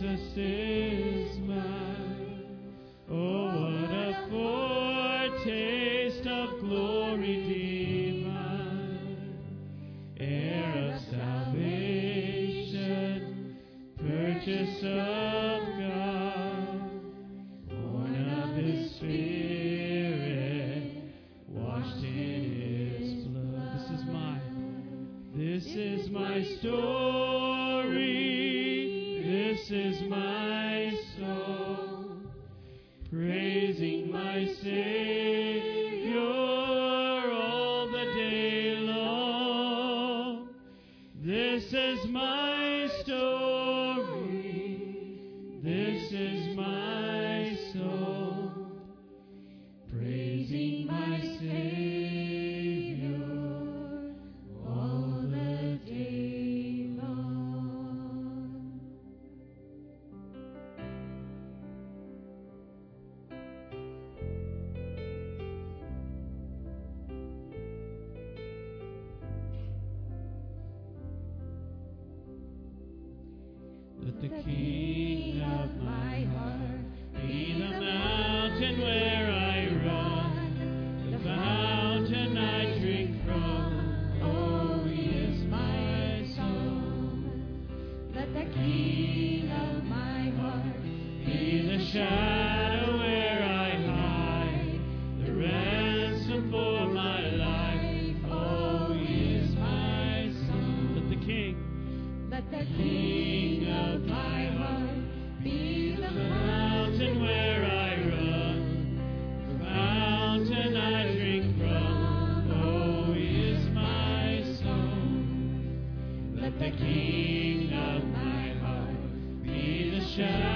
Is Be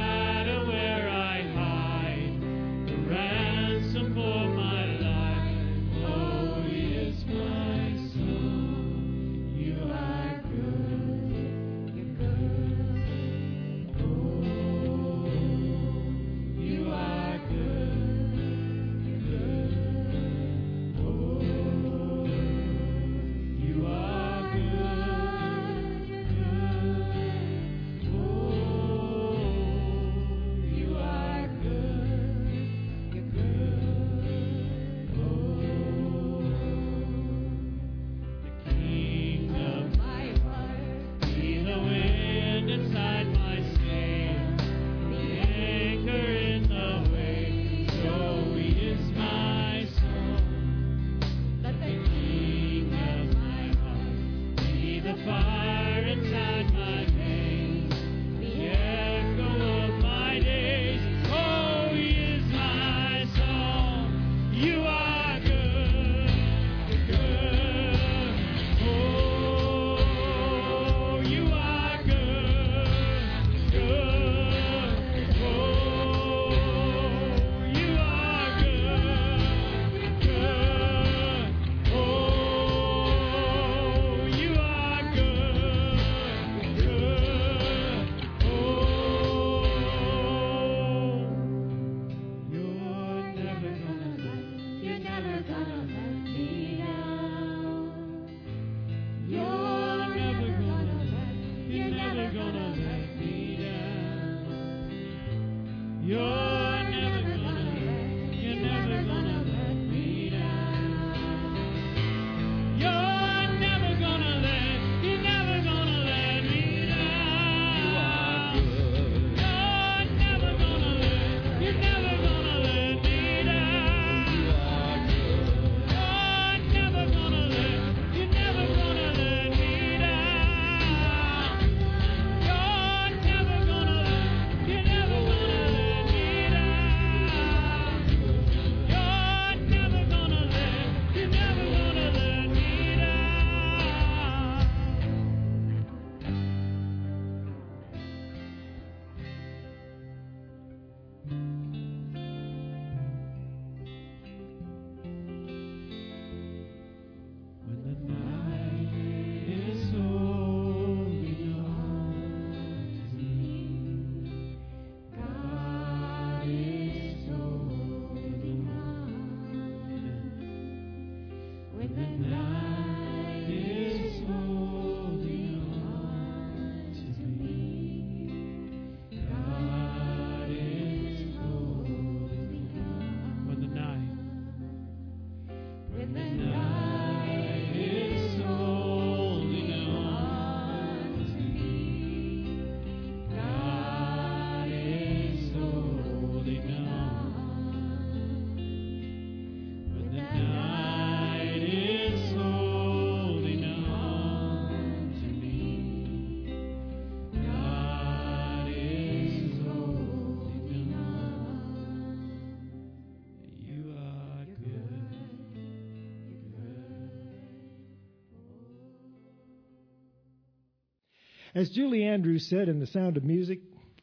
As Julie Andrews said in The Sound of Music,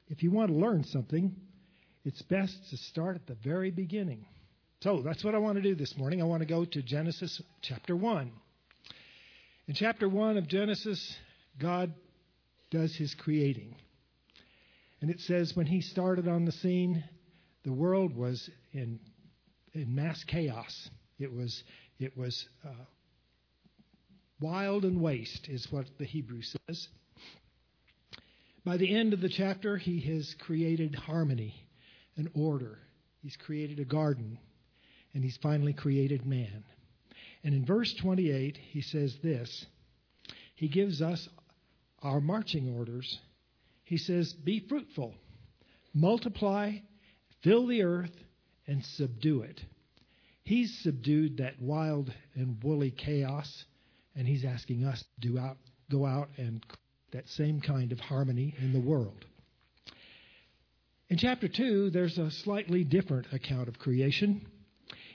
if you want to learn something, it's best to start at the very beginning. So that's what I want to do this morning. I want to go to Genesis chapter 1. In chapter 1 of Genesis, God does his creating. And it says when he started on the scene, the world was in, in mass chaos. It was, it was uh, wild and waste, is what the Hebrew says. By the end of the chapter, he has created harmony and order. He's created a garden, and he's finally created man. And in verse 28, he says this He gives us our marching orders. He says, Be fruitful, multiply, fill the earth, and subdue it. He's subdued that wild and woolly chaos, and he's asking us to do out, go out and that same kind of harmony in the world. In chapter 2, there's a slightly different account of creation.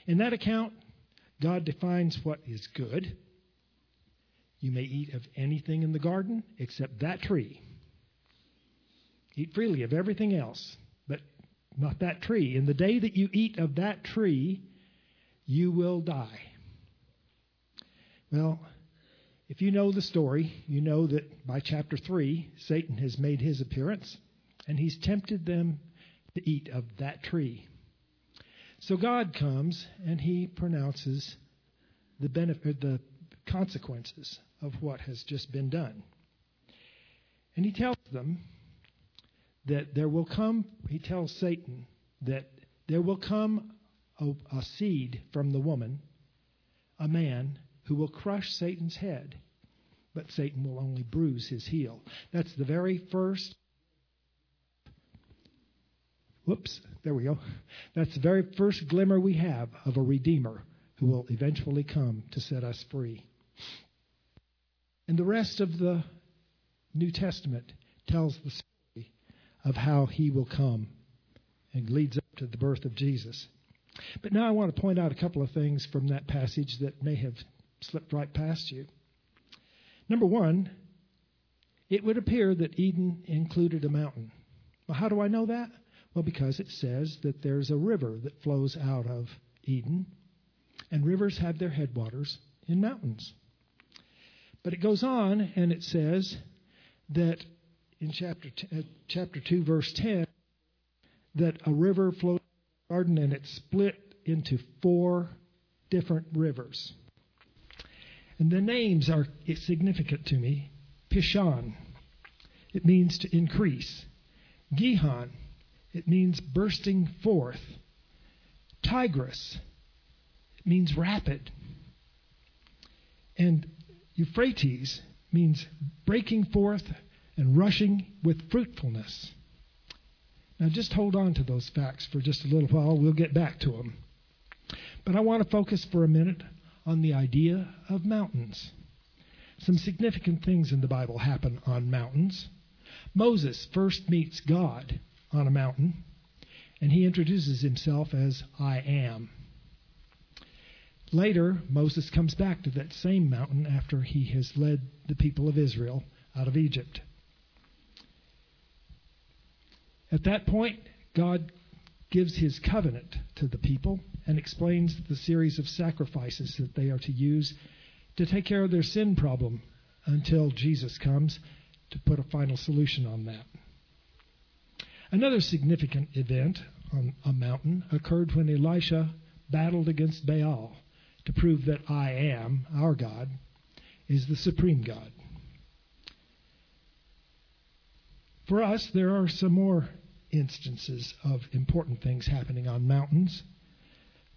In that account, God defines what is good. You may eat of anything in the garden except that tree. Eat freely of everything else, but not that tree. In the day that you eat of that tree, you will die. Well, if you know the story, you know that by chapter 3, Satan has made his appearance and he's tempted them to eat of that tree. So God comes and he pronounces the benefit, the consequences of what has just been done. And he tells them that there will come, he tells Satan that there will come a, a seed from the woman, a man who will crush Satan's head, but Satan will only bruise his heel. That's the very first. Whoops, there we go. That's the very first glimmer we have of a Redeemer who will eventually come to set us free. And the rest of the New Testament tells the story of how he will come and leads up to the birth of Jesus. But now I want to point out a couple of things from that passage that may have slipped right past you. Number one, it would appear that Eden included a mountain. Well, how do I know that? Well, because it says that there's a river that flows out of Eden, and rivers have their headwaters in mountains. But it goes on and it says that in chapter t- uh, chapter 2 verse 10 that a river flowed garden and it split into four different rivers. And the names are significant to me. Pishon, it means to increase. Gihon, it means bursting forth. Tigris, it means rapid. And Euphrates means breaking forth and rushing with fruitfulness. Now, just hold on to those facts for just a little while. We'll get back to them. But I want to focus for a minute on the idea of mountains. Some significant things in the Bible happen on mountains. Moses first meets God on a mountain, and he introduces himself as I am. Later, Moses comes back to that same mountain after he has led the people of Israel out of Egypt. At that point, God gives his covenant to the people and explains the series of sacrifices that they are to use to take care of their sin problem until Jesus comes to put a final solution on that. Another significant event on a mountain occurred when Elisha battled against Baal to prove that I am, our God, is the supreme God. For us, there are some more instances of important things happening on mountains.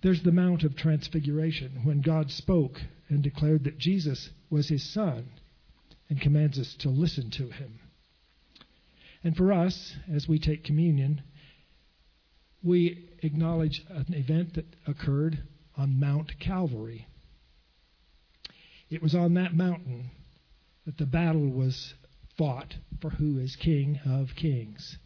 There's the Mount of Transfiguration, when God spoke and declared that Jesus was his Son and commands us to listen to him. And for us, as we take communion, we acknowledge an event that occurred on Mount Calvary. It was on that mountain that the battle was fought for who is King of Kings.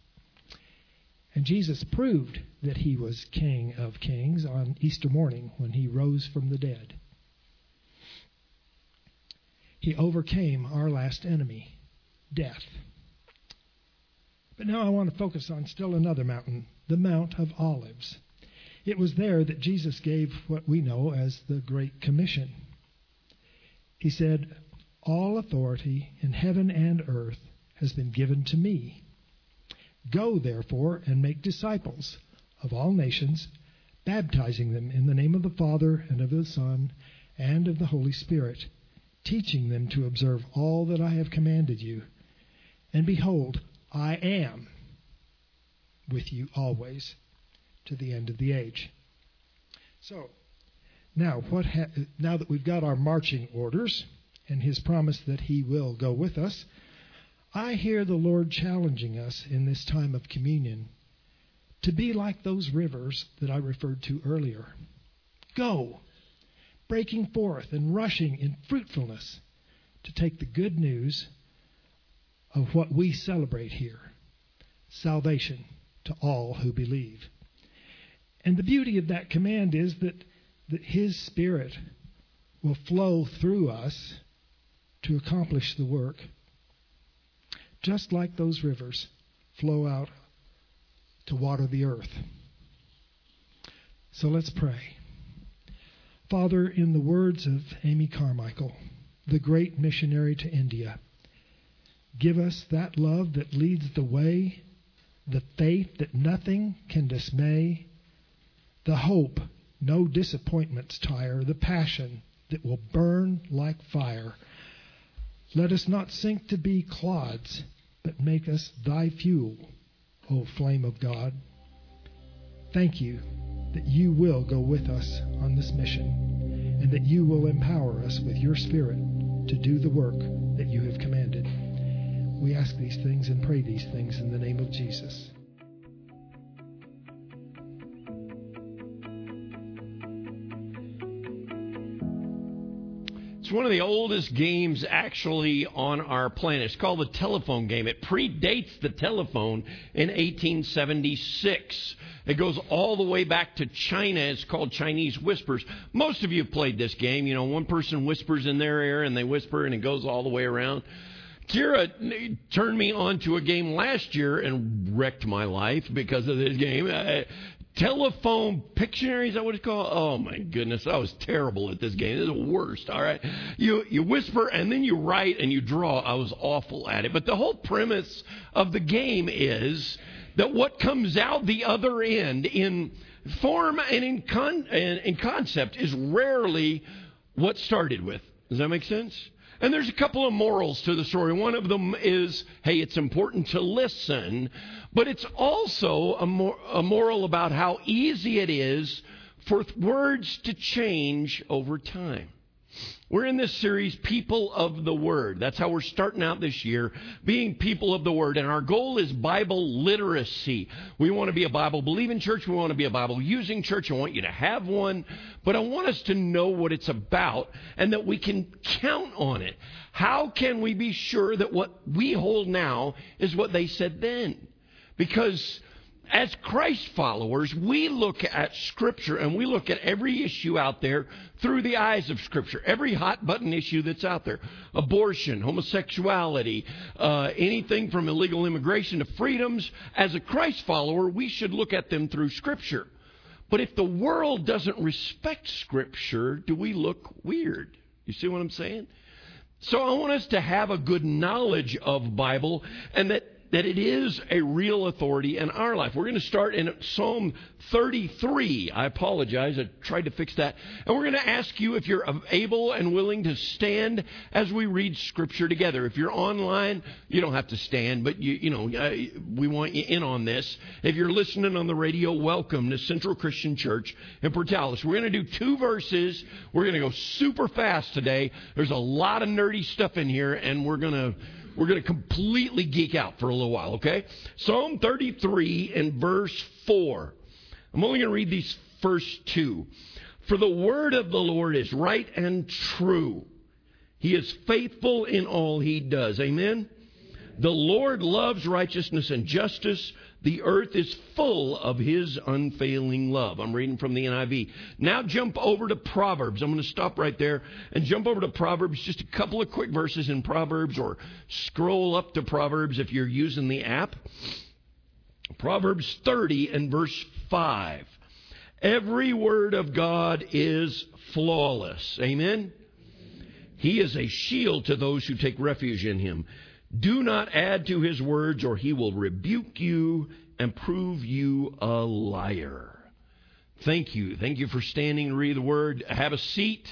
And Jesus proved that he was King of Kings on Easter morning when he rose from the dead. He overcame our last enemy, death. But now I want to focus on still another mountain, the Mount of Olives. It was there that Jesus gave what we know as the Great Commission. He said, All authority in heaven and earth has been given to me. Go, therefore, and make disciples of all nations, baptizing them in the name of the Father, and of the Son, and of the Holy Spirit, teaching them to observe all that I have commanded you. And behold, I am with you always to the end of the age. So, now what ha- now that we've got our marching orders and his promise that he will go with us, I hear the Lord challenging us in this time of communion to be like those rivers that I referred to earlier. Go, breaking forth and rushing in fruitfulness to take the good news of what we celebrate here salvation to all who believe. And the beauty of that command is that, that His Spirit will flow through us to accomplish the work. Just like those rivers flow out to water the earth. So let's pray. Father, in the words of Amy Carmichael, the great missionary to India, give us that love that leads the way, the faith that nothing can dismay, the hope no disappointments tire, the passion that will burn like fire. Let us not sink to be clods, but make us thy fuel, O flame of God. Thank you that you will go with us on this mission, and that you will empower us with your Spirit to do the work that you have commanded. We ask these things and pray these things in the name of Jesus. One of the oldest games actually on our planet. It's called the telephone game. It predates the telephone in 1876. It goes all the way back to China. It's called Chinese Whispers. Most of you have played this game. You know, one person whispers in their ear and they whisper and it goes all the way around. Kira turned me on to a game last year and wrecked my life because of this game. Uh, Telephone Pictionary, is that what it's called? Oh my goodness, I was terrible at this game. This is the worst, all right? You you whisper and then you write and you draw. I was awful at it. But the whole premise of the game is that what comes out the other end in form and in con- and in concept is rarely what started with. Does that make sense? And there's a couple of morals to the story. One of them is, hey, it's important to listen, but it's also a, mor- a moral about how easy it is for words to change over time. We're in this series, People of the Word. That's how we're starting out this year, being people of the Word. And our goal is Bible literacy. We want to be a Bible believing church. We want to be a Bible using church. I want you to have one. But I want us to know what it's about and that we can count on it. How can we be sure that what we hold now is what they said then? Because as Christ followers, we look at Scripture and we look at every issue out there through the eyes of Scripture. Every hot button issue that's out there abortion, homosexuality, uh, anything from illegal immigration to freedoms. As a Christ follower, we should look at them through Scripture. But if the world doesn't respect Scripture, do we look weird? You see what I'm saying? So I want us to have a good knowledge of Bible and that that it is a real authority in our life. We're going to start in Psalm 33. I apologize. I tried to fix that. And we're going to ask you if you're able and willing to stand as we read Scripture together. If you're online, you don't have to stand, but you, you know, uh, we want you in on this. If you're listening on the radio, welcome to Central Christian Church in Portales. We're going to do two verses. We're going to go super fast today. There's a lot of nerdy stuff in here, and we're going to we're going to completely geek out for a little while, okay? Psalm 33 and verse 4. I'm only going to read these first two. For the word of the Lord is right and true. He is faithful in all he does. Amen? The Lord loves righteousness and justice. The earth is full of his unfailing love. I'm reading from the NIV. Now jump over to Proverbs. I'm going to stop right there and jump over to Proverbs. Just a couple of quick verses in Proverbs or scroll up to Proverbs if you're using the app. Proverbs 30 and verse 5. Every word of God is flawless. Amen? He is a shield to those who take refuge in him. Do not add to his words, or he will rebuke you and prove you a liar. Thank you. Thank you for standing to read the word. Have a seat,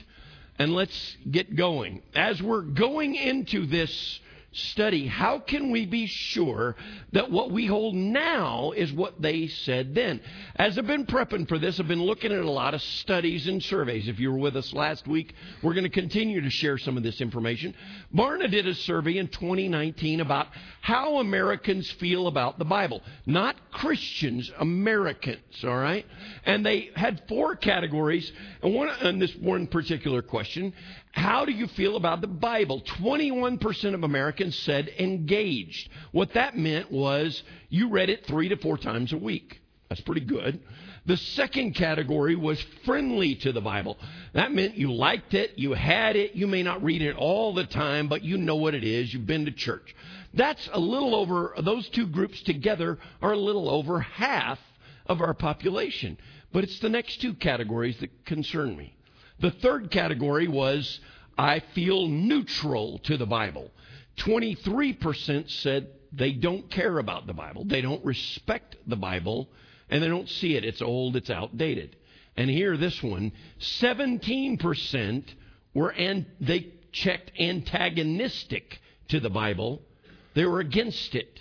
and let's get going. As we're going into this study, how can we be sure that what we hold now is what they said then? As I've been prepping for this, I've been looking at a lot of studies and surveys. If you were with us last week, we're going to continue to share some of this information. Barna did a survey in 2019 about how Americans feel about the Bible. Not Christians, Americans, all right? And they had four categories, and one on this one particular question how do you feel about the Bible? 21% of Americans said engaged. What that meant was you read it three to four times a week. That's pretty good. The second category was friendly to the Bible. That meant you liked it, you had it, you may not read it all the time, but you know what it is, you've been to church. That's a little over, those two groups together are a little over half of our population. But it's the next two categories that concern me. The third category was I feel neutral to the Bible. 23% said they don't care about the Bible, they don't respect the Bible, and they don't see it. It's old, it's outdated. And here, this one 17% were, and they checked antagonistic to the Bible, they were against it.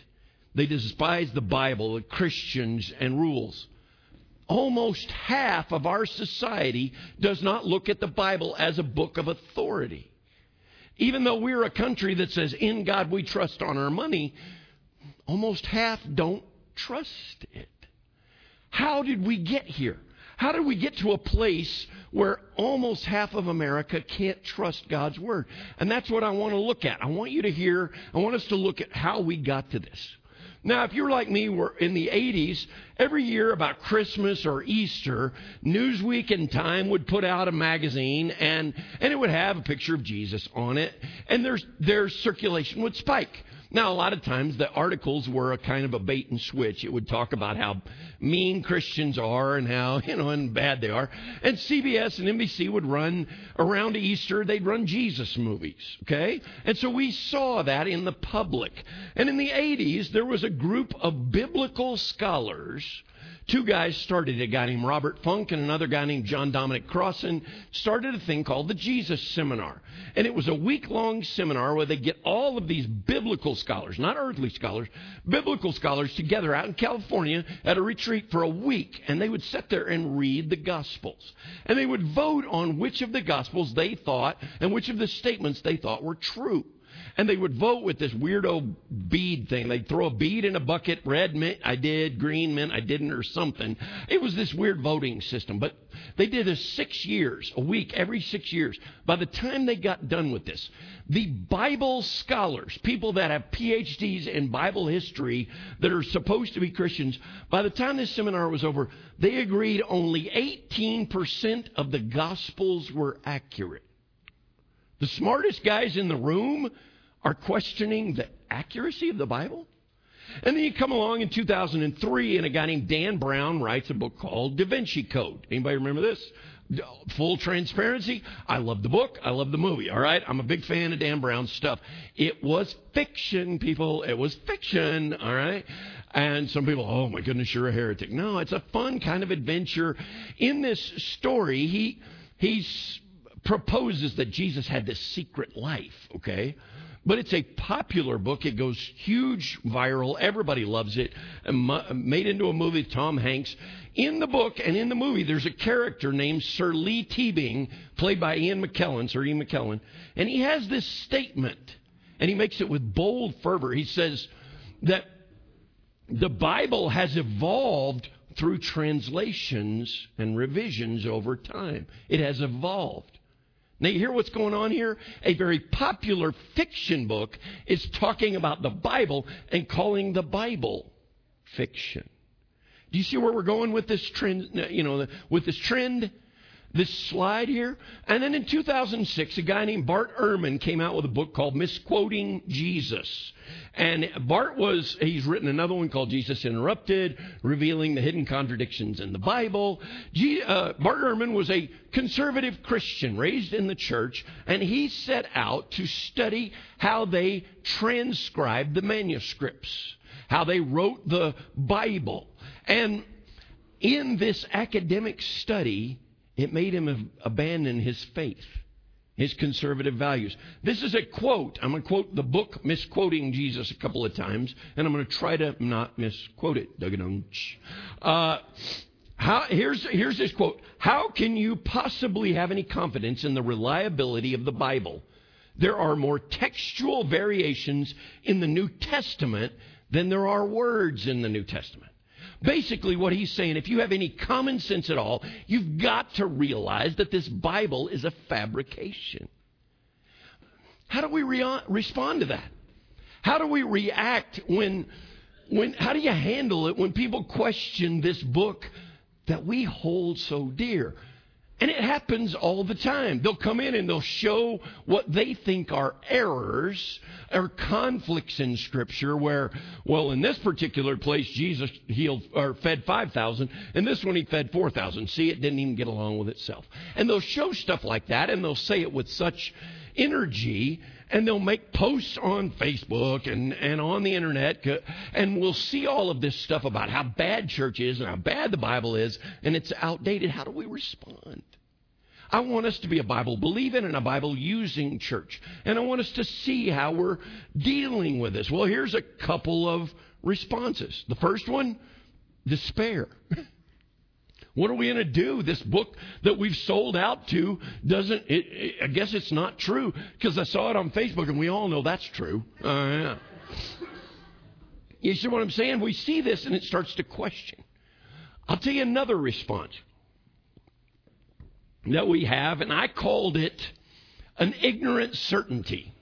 They despised the Bible, Christians, and rules almost half of our society does not look at the Bible as a book of authority. Even though we're a country that says, in God we trust on our money, almost half don't trust it. How did we get here? How did we get to a place where almost half of America can't trust God's Word? And that's what I want to look at. I want you to hear, I want us to look at how we got to this. Now, if you're like me, we're in the 80s, every year about Christmas or Easter, Newsweek and Time would put out a magazine and, and it would have a picture of Jesus on it, and there's, their circulation would spike. Now, a lot of times the articles were a kind of a bait and switch. It would talk about how mean Christians are and how, you know, and bad they are. And CBS and NBC would run around Easter, they'd run Jesus movies, okay? And so we saw that in the public. And in the 80s, there was a group of biblical scholars two guys started, a guy named Robert Funk and another guy named John Dominic Crossan, started a thing called the Jesus Seminar. And it was a week long seminar where they get all of these biblical scholars, not earthly scholars, biblical scholars together out in California at a retreat for a week. And they would sit there and read the Gospels. And they would vote on which of the Gospels they thought and which of the statements they thought were true. And they would vote with this weirdo bead thing. They'd throw a bead in a bucket. Red meant I did, green meant I didn't, or something. It was this weird voting system. But they did this six years, a week, every six years. By the time they got done with this, the Bible scholars, people that have PhDs in Bible history that are supposed to be Christians, by the time this seminar was over, they agreed only 18% of the Gospels were accurate. The smartest guys in the room are questioning the accuracy of the Bible. And then you come along in 2003, and a guy named Dan Brown writes a book called Da Vinci Code. Anybody remember this? Full transparency. I love the book. I love the movie. All right. I'm a big fan of Dan Brown's stuff. It was fiction, people. It was fiction. All right. And some people, oh my goodness, you're a heretic. No, it's a fun kind of adventure. In this story, he, he's proposes that Jesus had this secret life, okay? But it's a popular book. It goes huge viral. Everybody loves it. Uh, uh, made into a movie, Tom Hanks. In the book and in the movie, there's a character named Sir Leigh Teabing, played by Ian McKellen, Sir Ian McKellen. And he has this statement, and he makes it with bold fervor. He says that the Bible has evolved through translations and revisions over time. It has evolved. Now, you hear what's going on here? A very popular fiction book is talking about the Bible and calling the Bible fiction. Do you see where we're going with this trend? You know, with this trend? This slide here. And then in 2006, a guy named Bart Ehrman came out with a book called Misquoting Jesus. And Bart was, he's written another one called Jesus Interrupted, revealing the hidden contradictions in the Bible. Uh, Bart Ehrman was a conservative Christian raised in the church, and he set out to study how they transcribed the manuscripts, how they wrote the Bible. And in this academic study, it made him abandon his faith, his conservative values. This is a quote. I'm going to quote the book, misquoting Jesus a couple of times, and I'm going to try to not misquote it. Uh, how, here's, here's this quote How can you possibly have any confidence in the reliability of the Bible? There are more textual variations in the New Testament than there are words in the New Testament. Basically, what he's saying, if you have any common sense at all, you've got to realize that this Bible is a fabrication. How do we re- respond to that? How do we react when when, how do you handle it when people question this book that we hold so dear? And it happens all the time. They'll come in and they'll show what they think are errors or conflicts in Scripture where, well, in this particular place, Jesus healed or fed 5,000, and this one he fed 4,000. See, it didn't even get along with itself. And they'll show stuff like that, and they'll say it with such energy, and they'll make posts on Facebook and, and on the internet, and we'll see all of this stuff about how bad church is and how bad the Bible is, and it's outdated. How do we respond? I want us to be a Bible believing and a Bible using church. And I want us to see how we're dealing with this. Well, here's a couple of responses. The first one despair. What are we going to do? This book that we've sold out to doesn't, it, it, I guess it's not true because I saw it on Facebook and we all know that's true. Uh, yeah. You see what I'm saying? We see this and it starts to question. I'll tell you another response that we have, and I called it an ignorant certainty.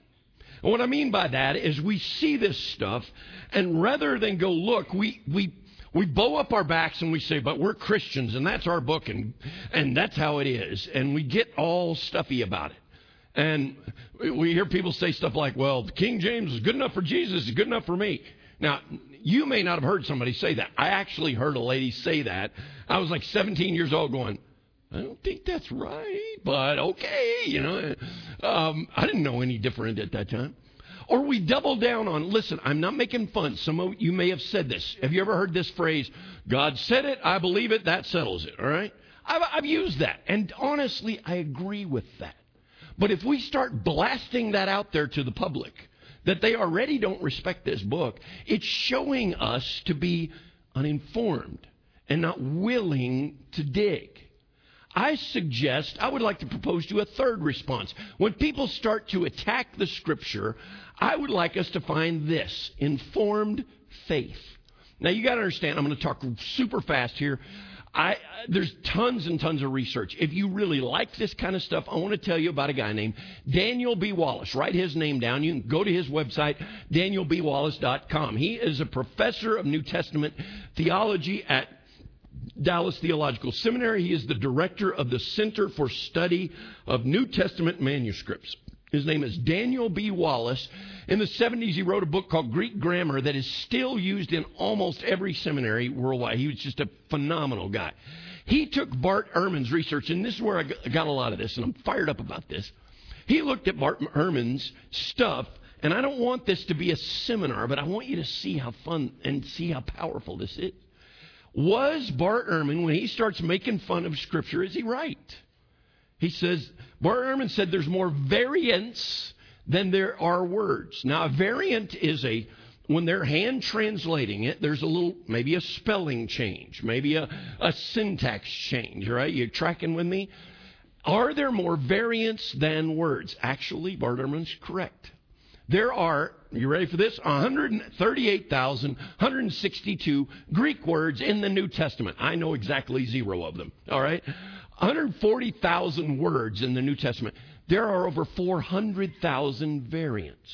And what I mean by that is we see this stuff, and rather than go look, we, we, we bow up our backs and we say, but we're Christians, and that's our book, and, and that's how it is. And we get all stuffy about it. And we hear people say stuff like, well, the King James is good enough for Jesus, is good enough for me. Now, you may not have heard somebody say that. I actually heard a lady say that. I was like 17 years old going, I don't think that's right, but okay, you know. Um, I didn't know any different at that time. Or we double down on, listen, I'm not making fun. Some of you may have said this. Have you ever heard this phrase? God said it, I believe it, that settles it, all right? I've, I've used that. And honestly, I agree with that. But if we start blasting that out there to the public, that they already don't respect this book, it's showing us to be uninformed and not willing to dig. I suggest, I would like to propose to you a third response. When people start to attack the scripture, I would like us to find this informed faith. Now, you got to understand, I'm going to talk super fast here. I, uh, there's tons and tons of research. If you really like this kind of stuff, I want to tell you about a guy named Daniel B. Wallace. Write his name down. You can go to his website, danielbwallace.com. He is a professor of New Testament theology at Dallas Theological Seminary. He is the director of the Center for Study of New Testament Manuscripts. His name is Daniel B. Wallace. In the 70s, he wrote a book called Greek Grammar that is still used in almost every seminary worldwide. He was just a phenomenal guy. He took Bart Ehrman's research, and this is where I got a lot of this, and I'm fired up about this. He looked at Bart Ehrman's stuff, and I don't want this to be a seminar, but I want you to see how fun and see how powerful this is. Was Bart Ehrman, when he starts making fun of Scripture, is he right? He says, Bart Ehrman said there's more variance than there are words. Now, a variant is a, when they're hand translating it, there's a little, maybe a spelling change, maybe a, a syntax change, right? You're tracking with me? Are there more variants than words? Actually, Bart Ehrman's correct. There are, you ready for this? 138,162 Greek words in the New Testament. I know exactly zero of them, all right? 140,000 words in the New Testament. There are over 400,000 variants.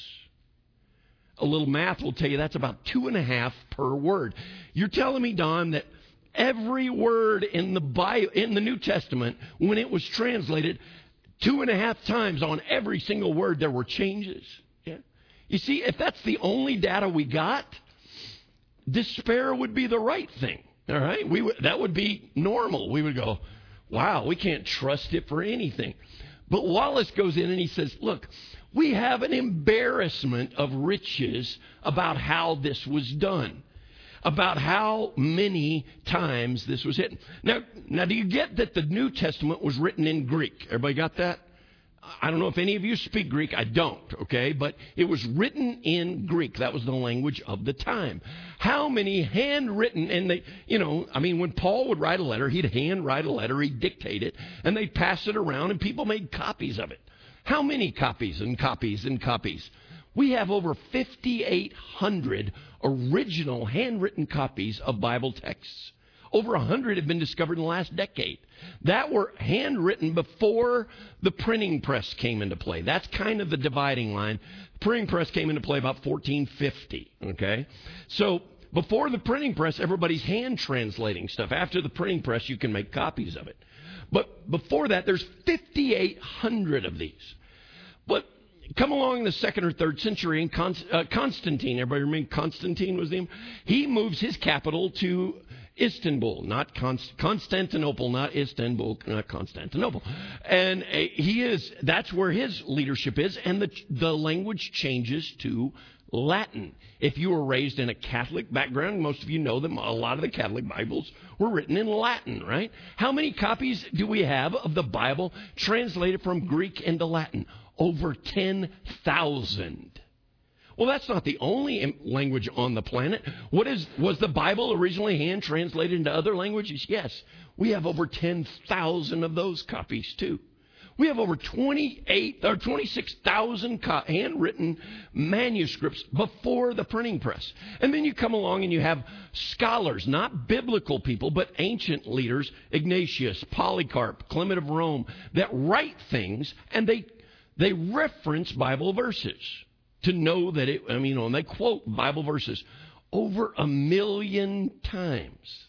A little math will tell you that's about two and a half per word. You're telling me, Don, that every word in the Bible, in the New Testament, when it was translated, two and a half times on every single word there were changes. You see, if that's the only data we got, despair would be the right thing. All right? We would, that would be normal. We would go, wow, we can't trust it for anything. But Wallace goes in and he says, look, we have an embarrassment of riches about how this was done, about how many times this was hidden. Now, now, do you get that the New Testament was written in Greek? Everybody got that? I don't know if any of you speak Greek. I don't, okay? But it was written in Greek. That was the language of the time. How many handwritten, and they, you know, I mean, when Paul would write a letter, he'd handwrite a letter, he'd dictate it, and they'd pass it around, and people made copies of it. How many copies and copies and copies? We have over 5,800 original handwritten copies of Bible texts. Over a hundred have been discovered in the last decade. That were handwritten before the printing press came into play. That's kind of the dividing line. The printing press came into play about 1450. Okay, so before the printing press, everybody's hand translating stuff. After the printing press, you can make copies of it. But before that, there's 5,800 of these. But come along in the second or third century, and Const- uh, Constantine, everybody remember Constantine was the name? He moves his capital to Istanbul, not Const- Constantinople, not Istanbul, not Constantinople. And uh, he is, that's where his leadership is, and the, the language changes to Latin. If you were raised in a Catholic background, most of you know that a lot of the Catholic Bibles were written in Latin, right? How many copies do we have of the Bible translated from Greek into Latin? Over 10,000. Well, that's not the only language on the planet. What is, was the Bible originally hand translated into other languages? Yes. We have over 10,000 of those copies too. We have over 28 or 26,000 handwritten manuscripts before the printing press. And then you come along and you have scholars, not biblical people, but ancient leaders, Ignatius, Polycarp, Clement of Rome, that write things and they they reference Bible verses to know that it, I mean, you know, and they quote Bible verses over a million times.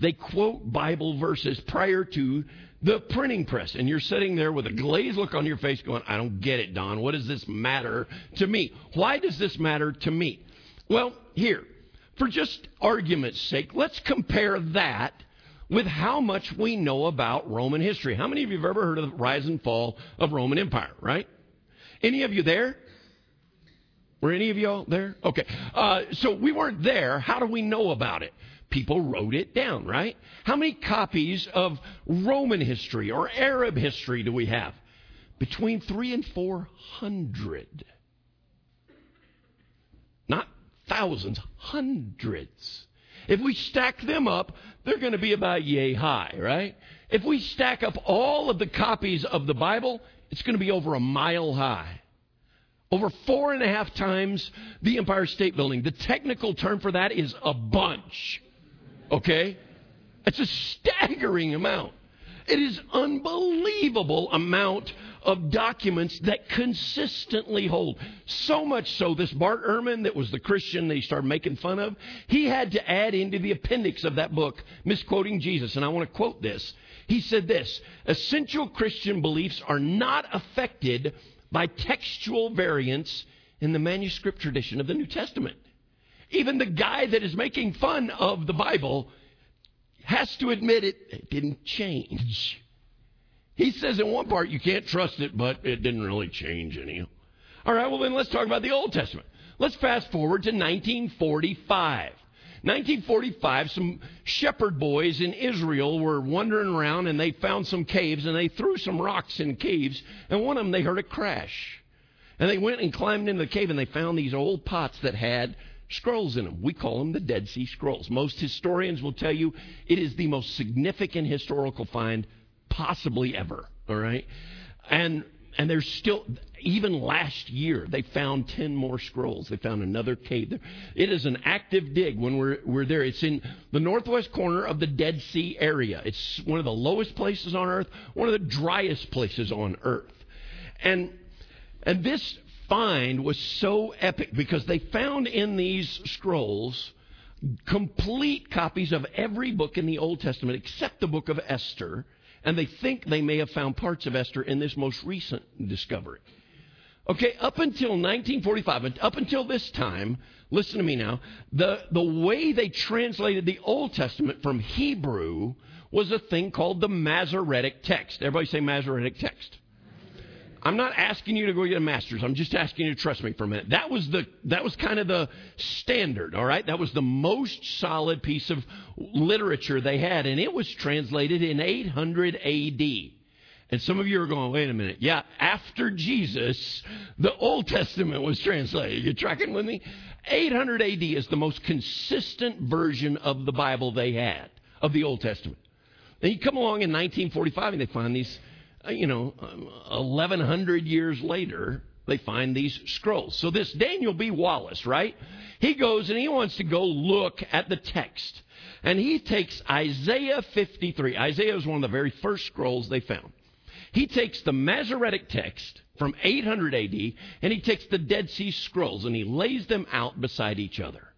They quote Bible verses prior to the printing press. And you're sitting there with a glazed look on your face going, I don't get it, Don. What does this matter to me? Why does this matter to me? Well, here, for just argument's sake, let's compare that with how much we know about Roman history. How many of you have ever heard of the rise and fall of Roman Empire, right? Any of you there? Were any of y'all there? Okay. Uh, so we weren't there. How do we know about it? People wrote it down, right? How many copies of Roman history or Arab history do we have? Between three and four hundred. Not thousands, hundreds. If we stack them up, they're going to be about yay high, right? If we stack up all of the copies of the Bible, it's going to be over a mile high. Over four and a half times the Empire State Building. The technical term for that is a bunch. Okay? It's a staggering amount. It is unbelievable amount of documents that consistently hold. So much so, this Bart Ehrman, that was the Christian they started making fun of, he had to add into the appendix of that book, misquoting Jesus. And I want to quote this. He said this Essential Christian beliefs are not affected by textual variants in the manuscript tradition of the New Testament. Even the guy that is making fun of the Bible has to admit it, it didn't change. He says in one part you can't trust it, but it didn't really change any. All right, well, then let's talk about the Old Testament. Let's fast forward to 1945. 1945, some shepherd boys in Israel were wandering around and they found some caves and they threw some rocks in caves and one of them they heard a crash. And they went and climbed into the cave and they found these old pots that had scrolls in them. We call them the Dead Sea Scrolls. Most historians will tell you it is the most significant historical find possibly ever. All right? And and there's still even last year they found 10 more scrolls. They found another cave there. It is an active dig when we're, we're there. It's in the northwest corner of the dead sea area. It's one of the lowest places on earth one of the driest places on earth. And and this find was so epic because they found in these scrolls complete copies of every book in the old testament except the book of esther and they think they may have found parts of Esther in this most recent discovery. Okay, up until 1945, up until this time, listen to me now, the, the way they translated the Old Testament from Hebrew was a thing called the Masoretic text. Everybody say Masoretic text. I'm not asking you to go get a master's. I'm just asking you to trust me for a minute. That was the that was kind of the standard, all right? That was the most solid piece of literature they had and it was translated in 800 AD. And some of you are going, wait a minute. Yeah, after Jesus, the Old Testament was translated. You tracking with me? 800 AD is the most consistent version of the Bible they had, of the Old Testament. Then you come along in 1945 and they find these Uh, you know, um, 1100 years later, they find these scrolls. So this Daniel B. Wallace, right? He goes and he wants to go look at the text. And he takes Isaiah 53. Isaiah is one of the very first scrolls they found. He takes the Masoretic text from 800 AD and he takes the Dead Sea Scrolls and he lays them out beside each other.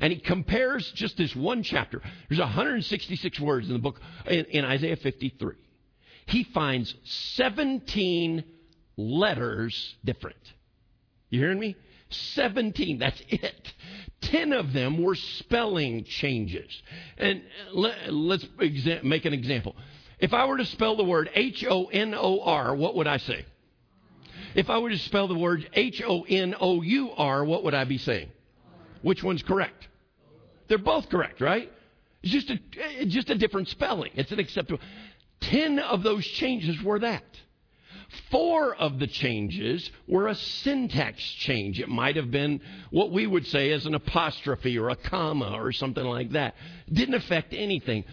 And he compares just this one chapter. There's 166 words in the book, in, in Isaiah 53. He finds 17 letters different. You hearing me? 17, that's it. 10 of them were spelling changes. And let, us exa- make an example. If I were to spell the word H O N O R, what would I say? If I were to spell the word H O N O U R, what would I be saying? Which one's correct? They're both correct, right? It's just a, it's just a different spelling. It's an acceptable. Ten of those changes were that. Four of the changes were a syntax change. It might have been what we would say as an apostrophe or a comma or something like that. Didn't affect anything.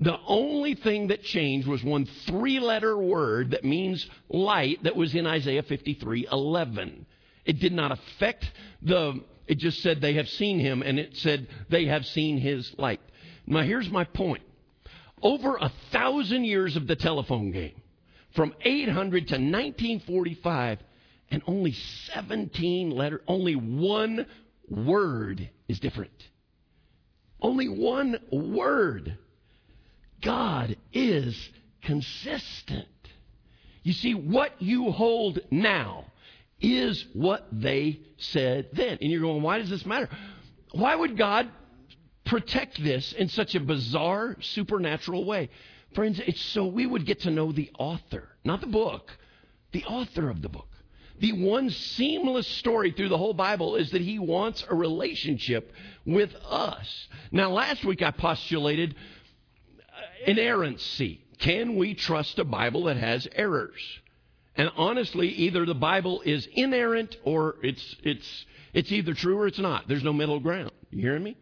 The only thing that changed was one three letter word that means light that was in Isaiah 53 11. It did not affect the, it just said they have seen him and it said they have seen his light. Now here's my point. Over a thousand years of the telephone game, from 800 to 1945, and only 17 letter, only one word is different. Only one word. God is consistent. You see, what you hold now is what they said then. And you're going, why does this matter? Why would God protect this in such a bizarre, supernatural way? Friends, it's so we would get to know the author, not the book, the author of the book. The one seamless story through the whole Bible is that he wants a relationship with us. Now, last week I postulated uh, inerrancy. Can we trust a Bible that has errors? And honestly, either the Bible is inerrant or it's, it's, it's either true or it's not. There's no middle ground. You hearing me?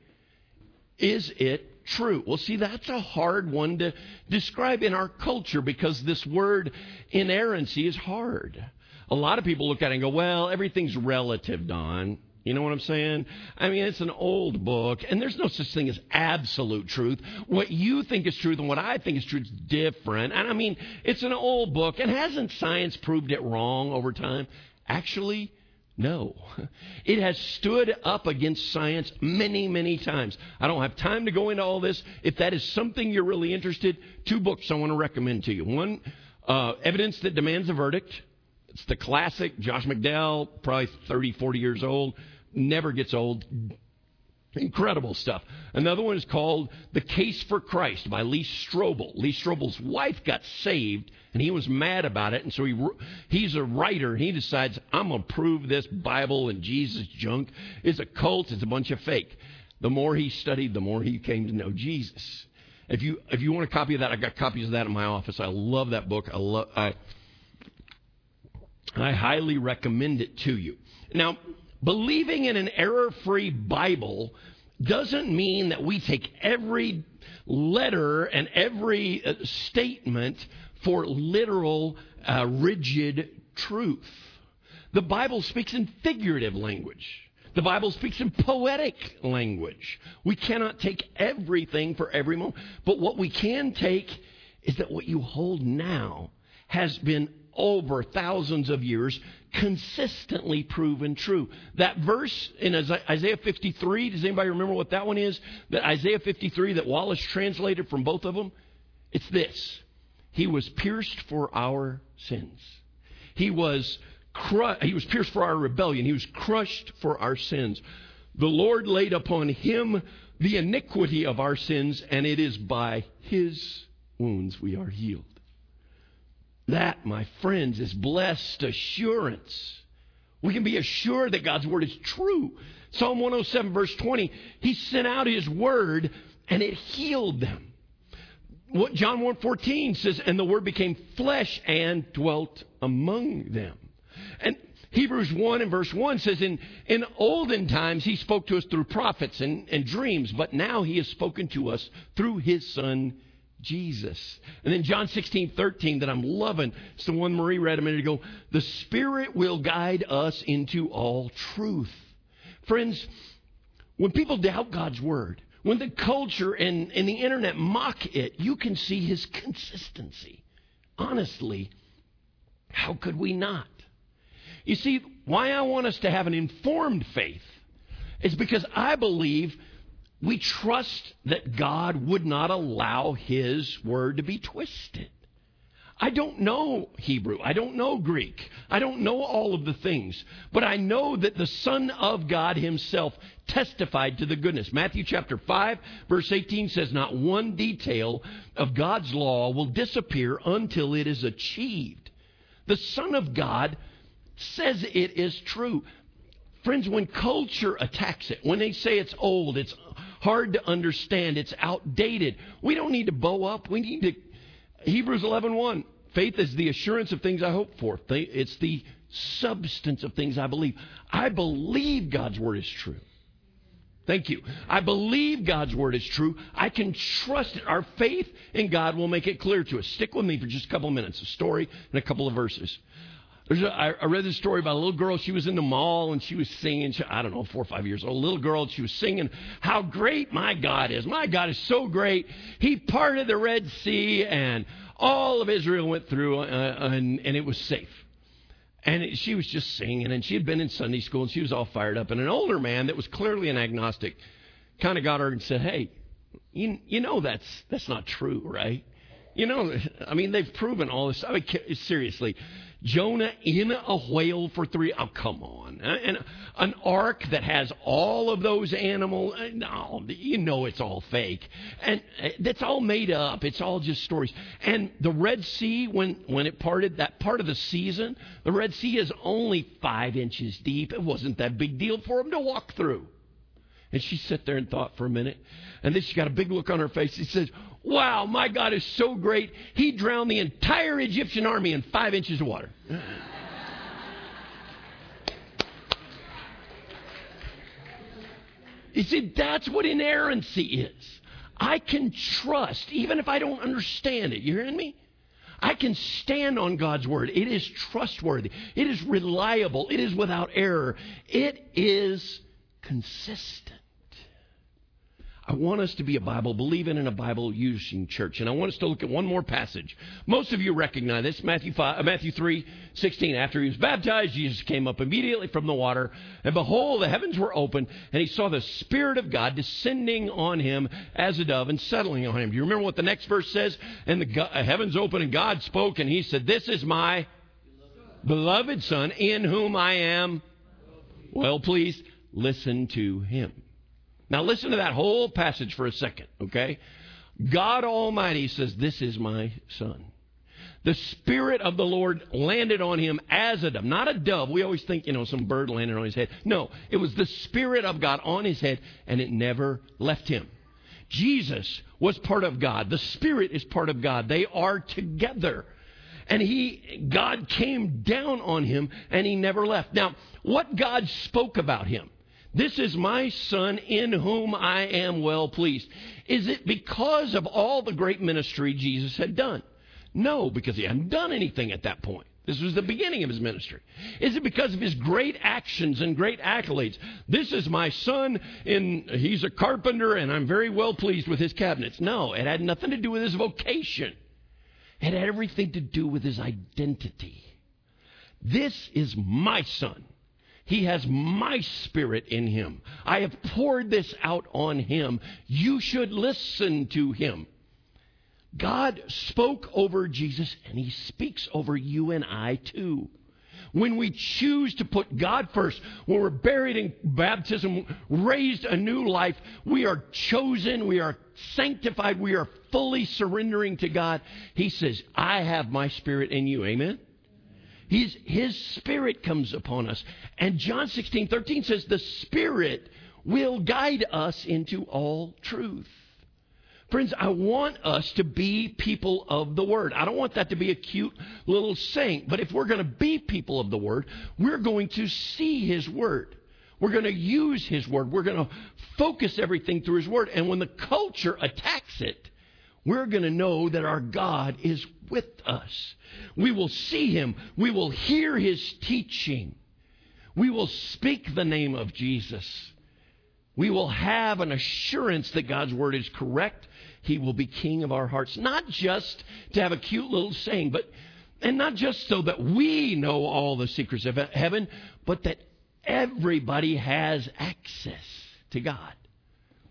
Is it true? Well, see, that's a hard one to describe in our culture because this word inerrancy is hard. A lot of people look at it and go, well, everything's relative, Don. You know what I'm saying? I mean, it's an old book, and there's no such thing as absolute truth. What you think is truth and what I think is truth is different. And I mean, it's an old book, and hasn't science proved it wrong over time? Actually, no. It has stood up against science many, many times. I don't have time to go into all this. If that is something you're really interested, two books I want to recommend to you. One, uh, Evidence That Demands a Verdict. It's the classic, Josh McDowell, probably 30, 40 years old never gets old. Incredible stuff. Another one is called The Case for Christ by Lee Strobel. Lee Strobel's wife got saved, and he was mad about it, and so he he's a writer, and he decides, I'm going to prove this Bible and Jesus junk is a cult, it's a bunch of fake. The more he studied, the more he came to know Jesus. If you if you want a copy of that, I got copies of that in my office. I love that book. I love I I highly recommend it to you. Now, Believing in an error free Bible doesn't mean that we take every letter and every uh, statement for literal, uh, rigid truth. The Bible speaks in figurative language. The Bible speaks in poetic language. We cannot take everything for every moment. But what we can take is that what you hold now has been over thousands of years consistently proven true. That verse in Isaiah 53, does anybody remember what that one is? That Isaiah 53 that Wallace translated from both of them? It's this He was pierced for our sins. He was, cru- he was pierced for our rebellion. He was crushed for our sins. The Lord laid upon him the iniquity of our sins, and it is by his wounds we are healed. That, my friends, is blessed assurance. We can be assured that God's word is true. Psalm 107, verse 20, He sent out His word and it healed them. What John 1:14 says, and the word became flesh and dwelt among them. And Hebrews 1 and verse 1 says, in, in olden times he spoke to us through prophets and, and dreams, but now he has spoken to us through his son Jesus. And then John 16, 13 that I'm loving. It's the one Marie read a minute ago. The Spirit will guide us into all truth. Friends, when people doubt God's Word, when the culture and, and the internet mock it, you can see His consistency. Honestly, how could we not? You see, why I want us to have an informed faith is because I believe we trust that God would not allow His word to be twisted. I don't know Hebrew. I don't know Greek. I don't know all of the things. But I know that the Son of God Himself testified to the goodness. Matthew chapter 5, verse 18 says, Not one detail of God's law will disappear until it is achieved. The Son of God says it is true. Friends, when culture attacks it, when they say it's old, it's hard to understand, it's outdated, we don't need to bow up. We need to Hebrews 11:1. Faith is the assurance of things I hope for. It's the substance of things I believe. I believe God's word is true. Thank you. I believe God's word is true. I can trust it. Our faith in God will make it clear to us. Stick with me for just a couple of minutes. A story and a couple of verses. A, I read this story about a little girl. She was in the mall and she was singing. She, I don't know, four or five years old. Little girl. She was singing how great my God is. My God is so great. He parted the Red Sea and all of Israel went through uh, and, and it was safe. And she was just singing, and she had been in Sunday school, and she was all fired up. And an older man that was clearly an agnostic kind of got her and said, "Hey, you, you know that's that's not true, right? You know, I mean, they've proven all this. I mean, seriously, Jonah in a whale for three. Oh, come on. And an ark that has all of those animals. Uh, no, you know it's all fake. And uh, that's all made up. It's all just stories. And the Red Sea, when, when it parted, that part of the season, the Red Sea is only five inches deep. It wasn't that big deal for them to walk through. And she sat there and thought for a minute. And then she got a big look on her face. She says, Wow, my God is so great. He drowned the entire Egyptian army in five inches of water. You see, that's what inerrancy is. I can trust, even if I don't understand it. You hearing me? I can stand on God's word. It is trustworthy. It is reliable. It is without error. It is consistent. I want us to be a Bible believing and a Bible using church. And I want us to look at one more passage. Most of you recognize this Matthew, 5, uh, Matthew 3 16. After he was baptized, Jesus came up immediately from the water. And behold, the heavens were open, and he saw the Spirit of God descending on him as a dove and settling on him. Do you remember what the next verse says? And the God, uh, heavens opened, and God spoke, and he said, This is my beloved Son, in whom I am well pleased. Listen to him. Now, listen to that whole passage for a second, okay? God Almighty says, This is my son. The Spirit of the Lord landed on him as a dove, not a dove. We always think, you know, some bird landed on his head. No, it was the Spirit of God on his head, and it never left him. Jesus was part of God. The Spirit is part of God. They are together. And he, God came down on him, and he never left. Now, what God spoke about him, this is my son in whom I am well pleased. Is it because of all the great ministry Jesus had done? No, because he hadn't done anything at that point. This was the beginning of his ministry. Is it because of his great actions and great accolades? This is my son, and he's a carpenter, and I'm very well pleased with his cabinets. No, it had nothing to do with his vocation. It had everything to do with his identity. This is my son. He has my spirit in him. I have poured this out on him. You should listen to him. God spoke over Jesus, and he speaks over you and I too. When we choose to put God first, when we're buried in baptism, raised a new life, we are chosen, we are sanctified, we are fully surrendering to God. He says, I have my spirit in you. Amen? His, his Spirit comes upon us. And John 16, 13 says, The Spirit will guide us into all truth. Friends, I want us to be people of the Word. I don't want that to be a cute little saying, but if we're going to be people of the Word, we're going to see His Word. We're going to use His Word. We're going to focus everything through His Word. And when the culture attacks it, we're going to know that our God is with us. We will see him. We will hear his teaching. We will speak the name of Jesus. We will have an assurance that God's word is correct. He will be king of our hearts. Not just to have a cute little saying, but, and not just so that we know all the secrets of heaven, but that everybody has access to God.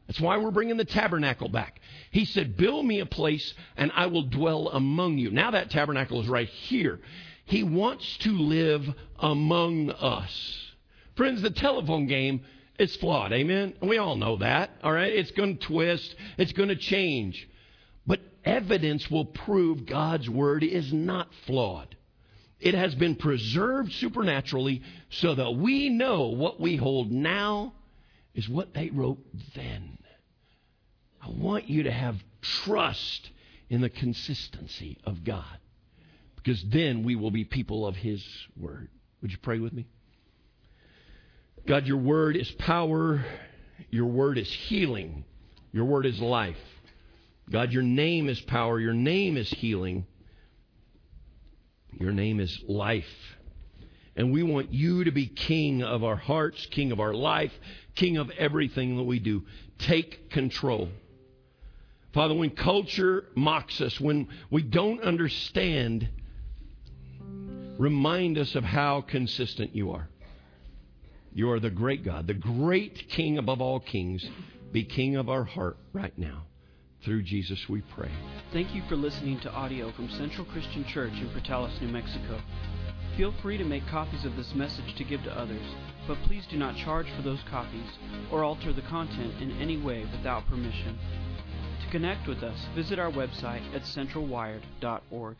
That's why we're bringing the tabernacle back. He said, Build me a place and I will dwell among you. Now that tabernacle is right here. He wants to live among us. Friends, the telephone game is flawed. Amen? We all know that. All right? It's going to twist, it's going to change. But evidence will prove God's word is not flawed. It has been preserved supernaturally so that we know what we hold now is what they wrote then. Want you to have trust in the consistency of God because then we will be people of His Word. Would you pray with me? God, your Word is power, your Word is healing, your Word is life. God, your name is power, your name is healing, your name is life. And we want you to be king of our hearts, king of our life, king of everything that we do. Take control. Father, when culture mocks us, when we don't understand, remind us of how consistent you are. You are the great God, the great King above all kings. Be King of our heart right now. Through Jesus we pray. Thank you for listening to audio from Central Christian Church in Portales, New Mexico. Feel free to make copies of this message to give to others, but please do not charge for those copies or alter the content in any way without permission. Connect with us, visit our website at centralwired.org.